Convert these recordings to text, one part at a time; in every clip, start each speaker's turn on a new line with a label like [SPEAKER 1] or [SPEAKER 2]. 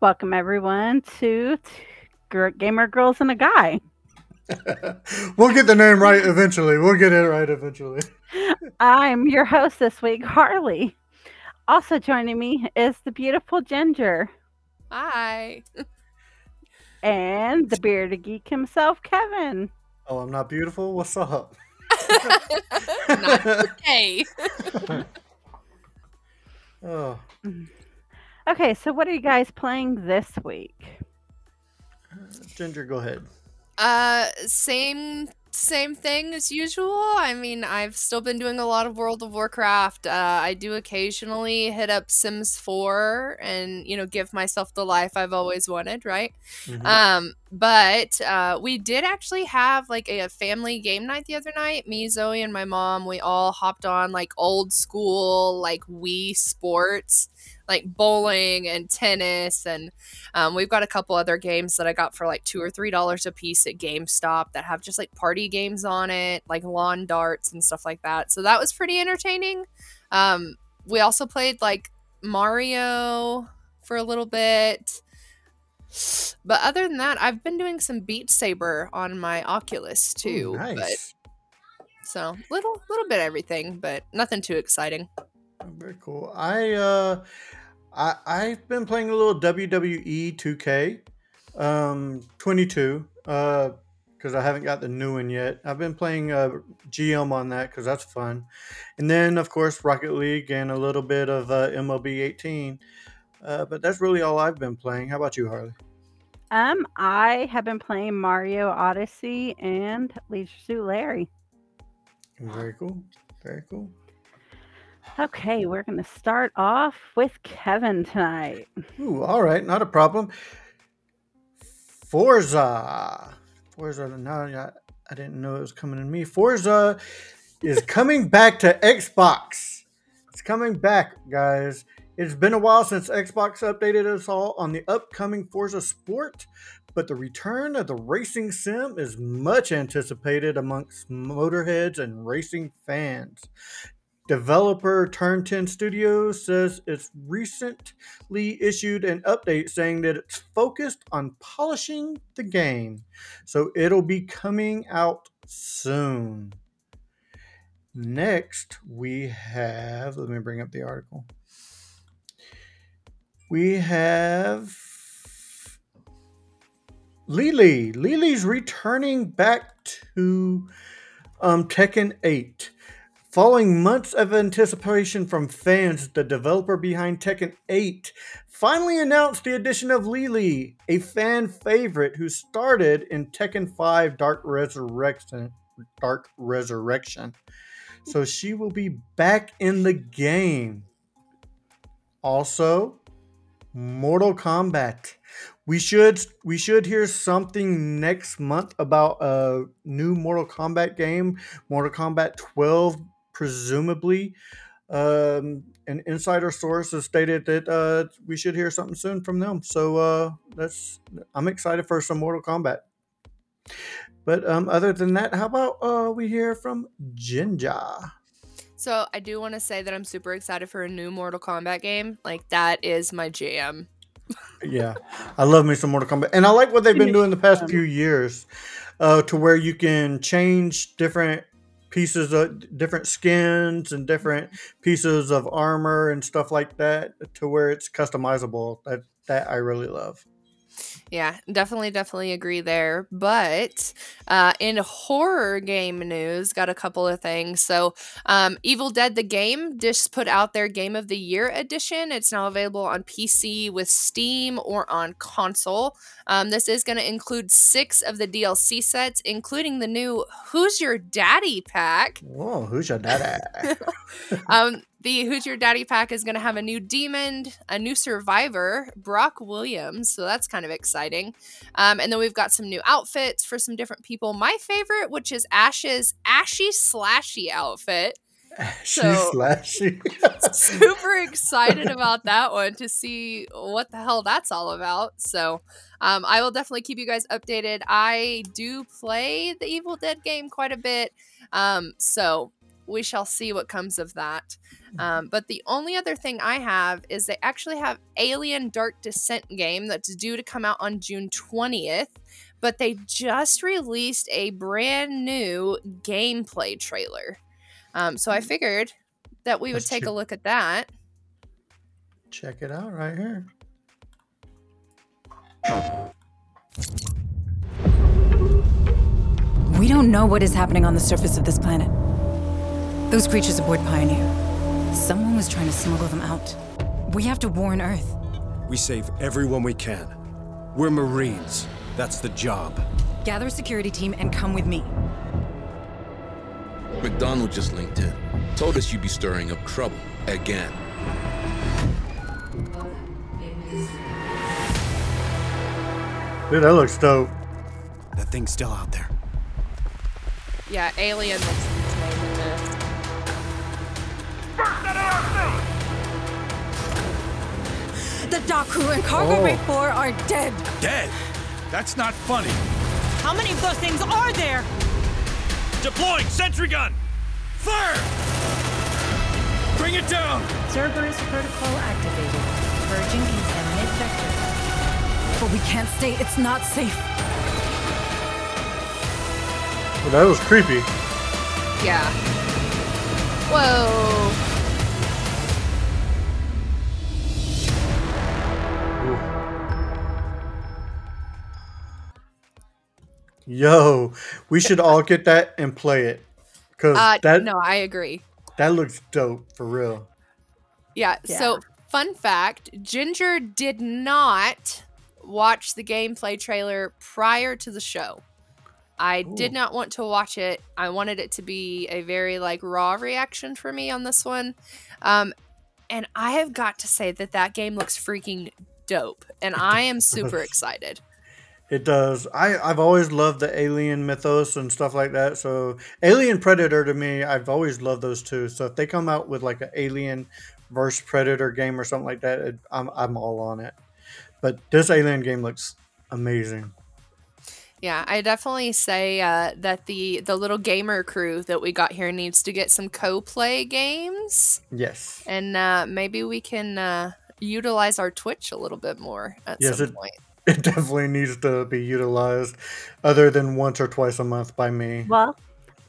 [SPEAKER 1] Welcome everyone to Gr- Gamer Girls and a Guy.
[SPEAKER 2] we'll get the name right eventually. We'll get it right eventually.
[SPEAKER 1] I'm your host this week, Harley. Also joining me is the beautiful Ginger.
[SPEAKER 3] Hi.
[SPEAKER 1] and the bearded geek himself, Kevin.
[SPEAKER 2] Oh, I'm not beautiful? What's up?
[SPEAKER 3] not today.
[SPEAKER 1] oh. Mm. Okay, so what are you guys playing this week?
[SPEAKER 2] Ginger, go ahead.
[SPEAKER 3] Uh, same same thing as usual. I mean, I've still been doing a lot of World of Warcraft. Uh, I do occasionally hit up Sims 4 and, you know, give myself the life I've always wanted, right? Mm-hmm. Um, but uh, we did actually have like a, a, family game night the other night. Me, Zoe, and my mom, we all hopped on like old school, like Wii Sports like bowling and tennis and um, we've got a couple other games that i got for like two or three dollars a piece at gamestop that have just like party games on it like lawn darts and stuff like that. So that was pretty entertaining. Um, we also played like mario for a little bit. But other than that i've been doing some beat saber on my oculus too Ooh, nice. but so little little bit everything but nothing too exciting
[SPEAKER 2] very cool. I uh I I've been playing a little WWE 2K um 22 uh because I haven't got the new one yet. I've been playing uh, GM on that because that's fun, and then of course Rocket League and a little bit of uh, MLB 18. Uh, but that's really all I've been playing. How about you, Harley?
[SPEAKER 1] Um, I have been playing Mario Odyssey and Leisure Suit Larry.
[SPEAKER 2] Very cool. Very cool.
[SPEAKER 1] Okay, we're going to start off with Kevin tonight.
[SPEAKER 2] Ooh, all right, not a problem. Forza. Forza, no, I didn't know it was coming to me. Forza is coming back to Xbox. It's coming back, guys. It's been a while since Xbox updated us all on the upcoming Forza Sport, but the return of the racing sim is much anticipated amongst motorheads and racing fans. Developer Turn 10 Studios says it's recently issued an update saying that it's focused on polishing the game. So it'll be coming out soon. Next, we have, let me bring up the article. We have Lili. Li's returning back to um, Tekken 8. Following months of anticipation from fans, the developer behind Tekken 8 finally announced the addition of Lili, a fan favorite who started in Tekken 5 Dark Resurrection. Dark Resurrection. So she will be back in the game. Also, Mortal Kombat. We should we should hear something next month about a new Mortal Kombat game, Mortal Kombat 12 presumably um, an insider source has stated that uh, we should hear something soon from them. So uh, that's I'm excited for some Mortal Kombat. But um, other than that, how about uh, we hear from Ginger?
[SPEAKER 3] So I do want to say that I'm super excited for a new Mortal Kombat game. Like that is my jam.
[SPEAKER 2] yeah, I love me some Mortal Kombat, and I like what they've been doing the past few years, uh, to where you can change different pieces of different skins and different mm-hmm. pieces of armor and stuff like that to where it's customizable. That that I really love.
[SPEAKER 3] Yeah, definitely, definitely agree there. But uh, in horror game news, got a couple of things. So, um, Evil Dead the game just put out their Game of the Year edition. It's now available on PC with Steam or on console. Um, this is going to include six of the DLC sets, including the new Who's Your Daddy pack.
[SPEAKER 2] Whoa, who's your daddy?
[SPEAKER 3] um, the Who's Your Daddy pack is going to have a new demon, a new survivor, Brock Williams. So that's kind of exciting. Um, and then we've got some new outfits for some different people. My favorite, which is Ash's Ashy Slashy outfit.
[SPEAKER 2] Ashy so, Slashy.
[SPEAKER 3] super excited about that one to see what the hell that's all about. So um, I will definitely keep you guys updated. I do play the Evil Dead game quite a bit. Um, so we shall see what comes of that. Um, but the only other thing I have is they actually have Alien Dark Descent game that's due to come out on June 20th, but they just released a brand new gameplay trailer. Um, so I figured that we would
[SPEAKER 2] That's
[SPEAKER 3] take a look at that.
[SPEAKER 2] Check it out right here.
[SPEAKER 4] We don't know what is happening on the surface of this planet. Those creatures aboard Pioneer. Someone was trying to smuggle them out. We have to warn Earth.
[SPEAKER 5] We save everyone we can. We're Marines. That's the job.
[SPEAKER 4] Gather a security team and come with me.
[SPEAKER 6] McDonald just linked in. Told us you'd be stirring up trouble. Again.
[SPEAKER 2] Dude, that looks dope.
[SPEAKER 5] That thing's still out there.
[SPEAKER 3] Yeah, Alien looks
[SPEAKER 4] The dock crew and cargo
[SPEAKER 2] Oh.
[SPEAKER 4] bay 4 are dead.
[SPEAKER 7] Dead? That's not funny.
[SPEAKER 4] How many of those things are there?
[SPEAKER 7] Deploying sentry gun! Fire! Bring it down!
[SPEAKER 8] Cerberus protocol activated. Purging contaminate vector.
[SPEAKER 4] But we can't stay. It's not safe.
[SPEAKER 2] Well, that was creepy.
[SPEAKER 3] Yeah. Whoa.
[SPEAKER 2] Yo, we should all get that and play it. Cause
[SPEAKER 3] Uh,
[SPEAKER 2] that
[SPEAKER 3] no, I agree.
[SPEAKER 2] that looks dope for real.
[SPEAKER 3] Yeah,
[SPEAKER 1] Yeah.
[SPEAKER 3] So, fun fact Ginger did not watch the gameplay trailer prior to the show. I did not want to watch it. I wanted it to be a very like raw reaction for me on this one. Um, and I have got to say that that game looks freaking dope, and I am super excited.
[SPEAKER 2] It does. I I've always loved the alien mythos and stuff like that. So Alien Predator to me, I've always loved those two. So if they come out with like an Alien versus Predator game or something like that, it, I'm I'm all on it. But this Alien game looks amazing.
[SPEAKER 3] Yeah, I definitely say uh, that the the little gamer crew that we got here needs to get some co-play games.
[SPEAKER 2] Yes.
[SPEAKER 3] and uh, maybe we can uh, utilize our Twitch a little bit more at
[SPEAKER 2] Yes,
[SPEAKER 3] some
[SPEAKER 2] it-
[SPEAKER 3] point.
[SPEAKER 2] It definitely needs to be utilized, other than once or twice a month by me.
[SPEAKER 1] Well,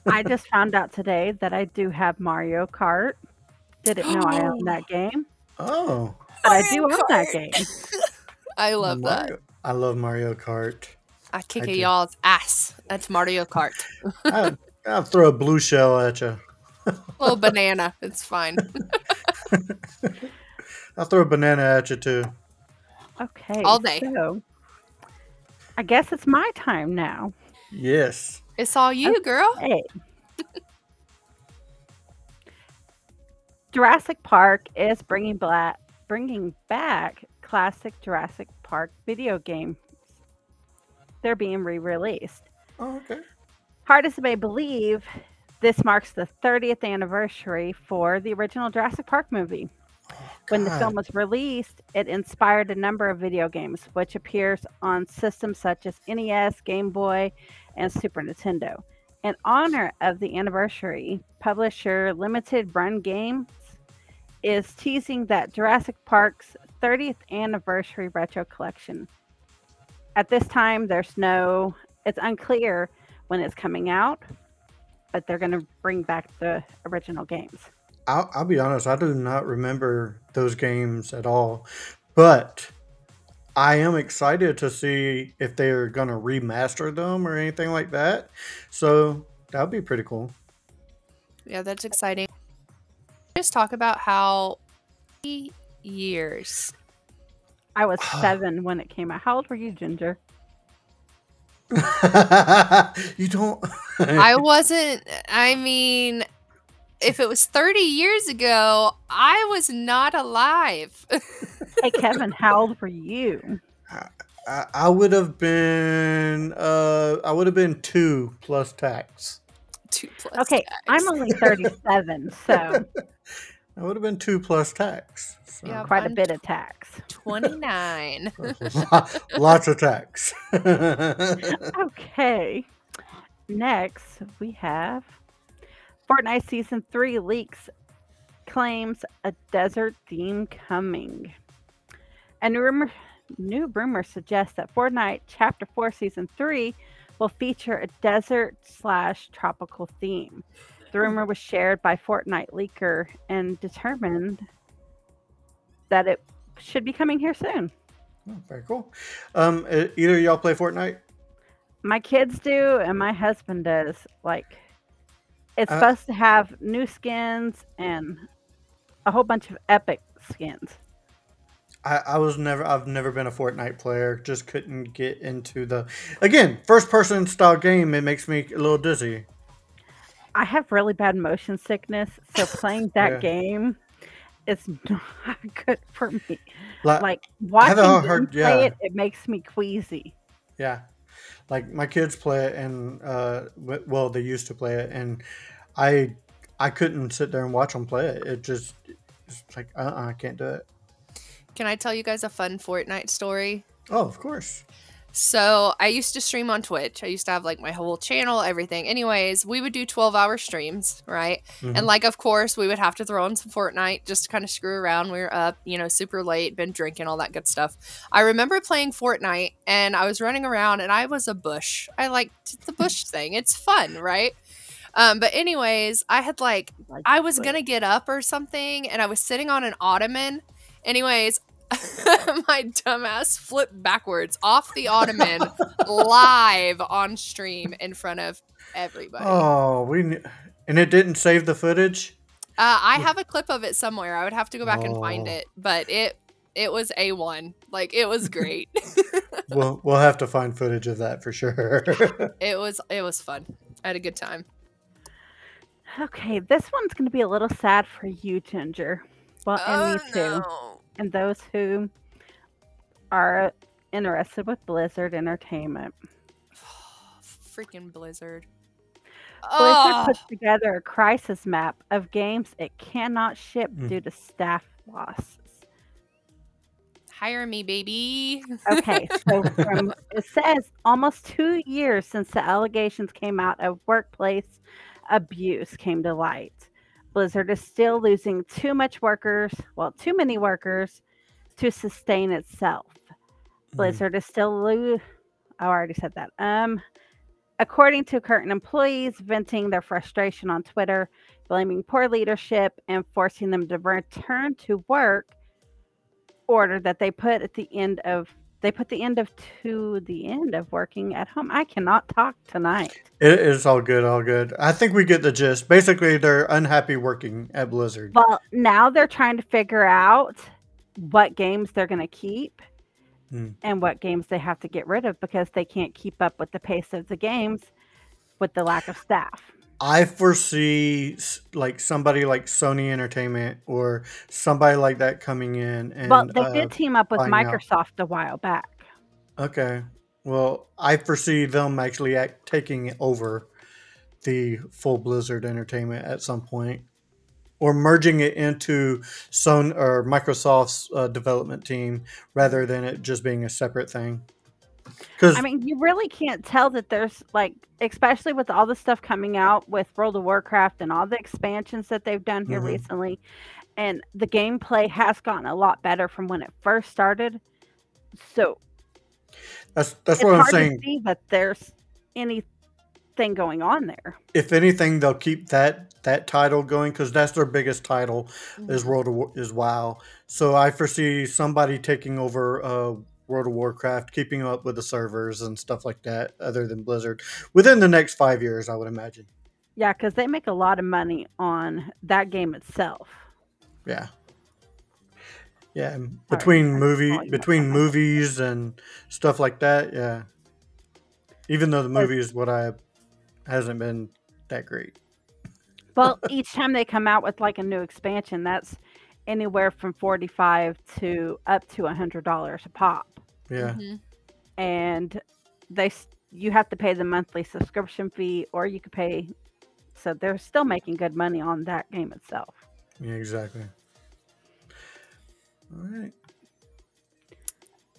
[SPEAKER 1] I just found out today that I do have Mario Kart. Didn't know I owned that game,
[SPEAKER 2] Oh,
[SPEAKER 1] but I do
[SPEAKER 3] Mario
[SPEAKER 1] own that game.
[SPEAKER 3] I love that.
[SPEAKER 2] I love Mario Kart.
[SPEAKER 3] I kick
[SPEAKER 2] I
[SPEAKER 3] a
[SPEAKER 2] do.
[SPEAKER 3] y'all's ass. That's Mario Kart.
[SPEAKER 2] I, I'll throw a blue shell at you.
[SPEAKER 3] Little banana. It's fine.
[SPEAKER 2] I'll throw a banana at you too.
[SPEAKER 1] Okay.
[SPEAKER 3] All day.
[SPEAKER 1] So, I guess it's my time now.
[SPEAKER 2] Yes.
[SPEAKER 3] It's all you, girl.
[SPEAKER 1] Hey. Jurassic Park is bringing black, bringing back classic Jurassic Park video games. They're being re-released.
[SPEAKER 2] Oh, okay.
[SPEAKER 1] Hard as it may believe, this marks the 30th anniversary for the original Jurassic Park movie. When the film was released, it inspired a number of video games, which appears on systems such as NES, Game Boy, and Super Nintendo. In honor of the anniversary, publisher Limited Run Games is teasing that Jurassic Park's 30th anniversary retro collection. At this time, there's no, it's unclear when it's coming out, but they're going to bring back the original games.
[SPEAKER 2] I'll, I'll be honest, I do not remember those games at all, but I am excited to see if they're going to remaster them or anything like that. So that would be pretty cool.
[SPEAKER 3] Yeah, that's exciting. Just talk about how years.
[SPEAKER 1] I was seven when it came out. How old were you, Ginger?
[SPEAKER 2] you don't.
[SPEAKER 3] I wasn't. I mean, if it was 30 years ago, I was not alive.
[SPEAKER 1] Hey, Kevin, how old were you?
[SPEAKER 2] I, I would have been. Uh, I would have been two plus tax.
[SPEAKER 3] Two plus.
[SPEAKER 1] Okay, I'm only 37, so
[SPEAKER 2] I would have been two plus tax. So.
[SPEAKER 3] Yeah.
[SPEAKER 1] quite a
[SPEAKER 3] I'm
[SPEAKER 1] bit of tax.
[SPEAKER 3] 29.
[SPEAKER 2] Lots of tax.
[SPEAKER 1] Okay. Next, we have Fortnite Season 3 leaks claims a desert theme coming. A new rumor, new rumor suggests that Fortnite Chapter 4 Season 3 will feature a desert slash tropical theme. The rumor was shared by Fortnite leaker and determined that it should be coming here soon.
[SPEAKER 2] Oh, very cool. Um, uh, either of y'all play Fortnite?
[SPEAKER 1] My kids do, and my husband does. Like, it's
[SPEAKER 2] Uh,
[SPEAKER 1] supposed to have new skins and a whole bunch of epic skins.
[SPEAKER 2] I, I was never I've never been a Fortnite player. Just couldn't get into the again first person style game. It makes me a little dizzy.
[SPEAKER 1] I have really bad motion sickness, so playing that
[SPEAKER 2] Yeah.
[SPEAKER 1] game is not good for me.
[SPEAKER 2] Like,
[SPEAKER 1] Like watching
[SPEAKER 2] a
[SPEAKER 1] them
[SPEAKER 2] hard-
[SPEAKER 1] play
[SPEAKER 2] yeah.
[SPEAKER 1] it, it makes me queasy.
[SPEAKER 2] yeah, like my kids play it, and uh, well, they used to play it, and I I couldn't sit there and watch them play it. It just it's like uh uh I can't do it.
[SPEAKER 3] Can I tell you guys a fun Fortnite story?
[SPEAKER 2] Oh, of course.
[SPEAKER 3] So I used to stream on Twitch. I used to have like my whole channel, everything. Anyways, we would do 12 hour streams, right?
[SPEAKER 2] Mhm.
[SPEAKER 3] And like, of course, we would have to throw in some Fortnite just to kind of screw around. We were up, you know, super late, been drinking, all that good stuff. I remember playing Fortnite and I was running around and I was a bush. I liked the bush thing. It's fun, right? Um, but anyways, I had like I was gonna get up or something, and I was sitting on an ottoman. Anyways, my dumbass flipped backwards off the ottoman live on stream in front of everybody. Uh,
[SPEAKER 2] Oh, we kn- and it didn't save the footage.
[SPEAKER 3] I have a clip of it somewhere. I would have to go back and find
[SPEAKER 2] Oh.
[SPEAKER 3] it, but it it was a one. Like it was great.
[SPEAKER 2] we'll we'll have to find footage of that for sure.
[SPEAKER 3] it was it was fun. I had a good time.
[SPEAKER 1] Okay, this one's going to be a little sad for you, Ginger. Well, and me too.
[SPEAKER 3] Oh, no.
[SPEAKER 1] And those who are interested with Blizzard Entertainment.
[SPEAKER 3] Freaking Blizzard.
[SPEAKER 1] Blizzard
[SPEAKER 3] Oh,
[SPEAKER 1] put together a crisis map of games it cannot ship
[SPEAKER 2] Mm.
[SPEAKER 1] due to staff losses.
[SPEAKER 3] hire me, baby.
[SPEAKER 1] Okay, so from, it says almost two years since the allegations came out of workplace abuse came to light. Blizzard is still losing too much workers, well, too many workers to sustain itself. Blizzard is still lo- I already said that. Um, according to current employees, venting their frustration on Twitter, blaming poor leadership, and forcing them to return to work. Order that they put at the end of they put the end of to the end of working at home. I cannot talk tonight.
[SPEAKER 2] It is all good, all good. I think we get the gist. Basically, they're unhappy working at Blizzard.
[SPEAKER 1] Well, now they're trying to figure out what games they're going to keep
[SPEAKER 2] Hmm.
[SPEAKER 1] and what games they have to get rid of because they can't keep up with the pace of the games with the lack of staff.
[SPEAKER 2] I foresee like somebody like Sony Entertainment or somebody like that coming in and
[SPEAKER 1] well, they
[SPEAKER 2] uh,
[SPEAKER 1] did team up with
[SPEAKER 2] find out.
[SPEAKER 1] Microsoft a while back.
[SPEAKER 2] Okay. Well, I foresee them actually act, taking over the full Blizzard Entertainment at some point, or merging it into Sony or Microsoft's uh, development team rather than it just being a separate thing.
[SPEAKER 1] I mean, you really can't tell that there's like, especially with all the stuff coming out with World of Warcraft and all the expansions that they've done here
[SPEAKER 2] Mhm.
[SPEAKER 1] recently, and the gameplay has gotten a lot better from when it first started. So
[SPEAKER 2] that's that's what I'm saying.
[SPEAKER 1] see that there's anything going on there.
[SPEAKER 2] If anything, they'll keep that that title going because that's their biggest title is World of War, is WoW. So I foresee somebody taking over uh, World of Warcraft, keeping up with the servers and stuff like that, other than Blizzard, within the next five years, I would imagine.
[SPEAKER 1] Yeah, because they make a lot of money on that game itself.
[SPEAKER 2] Yeah. Yeah,
[SPEAKER 1] Sorry,
[SPEAKER 2] between movie between movies and stuff like that, yeah. Even though the movie is what I hasn't been that great.
[SPEAKER 1] Well, each time they come out with like a new expansion, that's anywhere from forty-five to up to a hundred dollars a pop,
[SPEAKER 2] Yeah.
[SPEAKER 3] Mhm.
[SPEAKER 1] and they you have to pay the monthly subscription fee, or you could pay. So they're still making good money on that game itself.
[SPEAKER 2] Yeah, exactly. All right.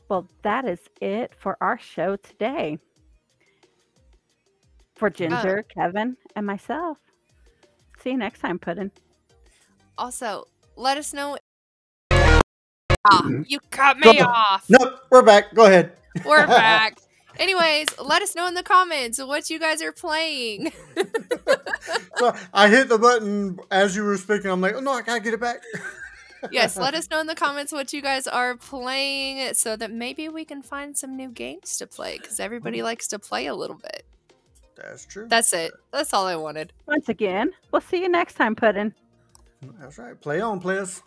[SPEAKER 1] Well, that is it for our show today. For Ginger, Kevin, and myself. See you next time, Puddin.
[SPEAKER 3] Also, let us know. Ah, you cut me
[SPEAKER 2] Go-
[SPEAKER 3] off.
[SPEAKER 2] Nope, we're back. Go ahead.
[SPEAKER 3] We're back. Anyways, let us know in the comments what you guys are playing.
[SPEAKER 2] So I hit the button as you were speaking. I'm like, oh no, I gotta get it back.
[SPEAKER 3] yes, let us know in the comments what you guys are playing so that maybe we can find some new games to play because everybody likes to play a little bit.
[SPEAKER 2] That's true.
[SPEAKER 3] That's it. That's all I wanted.
[SPEAKER 1] Once again, we'll see you next time, Puddin.
[SPEAKER 2] That's right. Play on, players.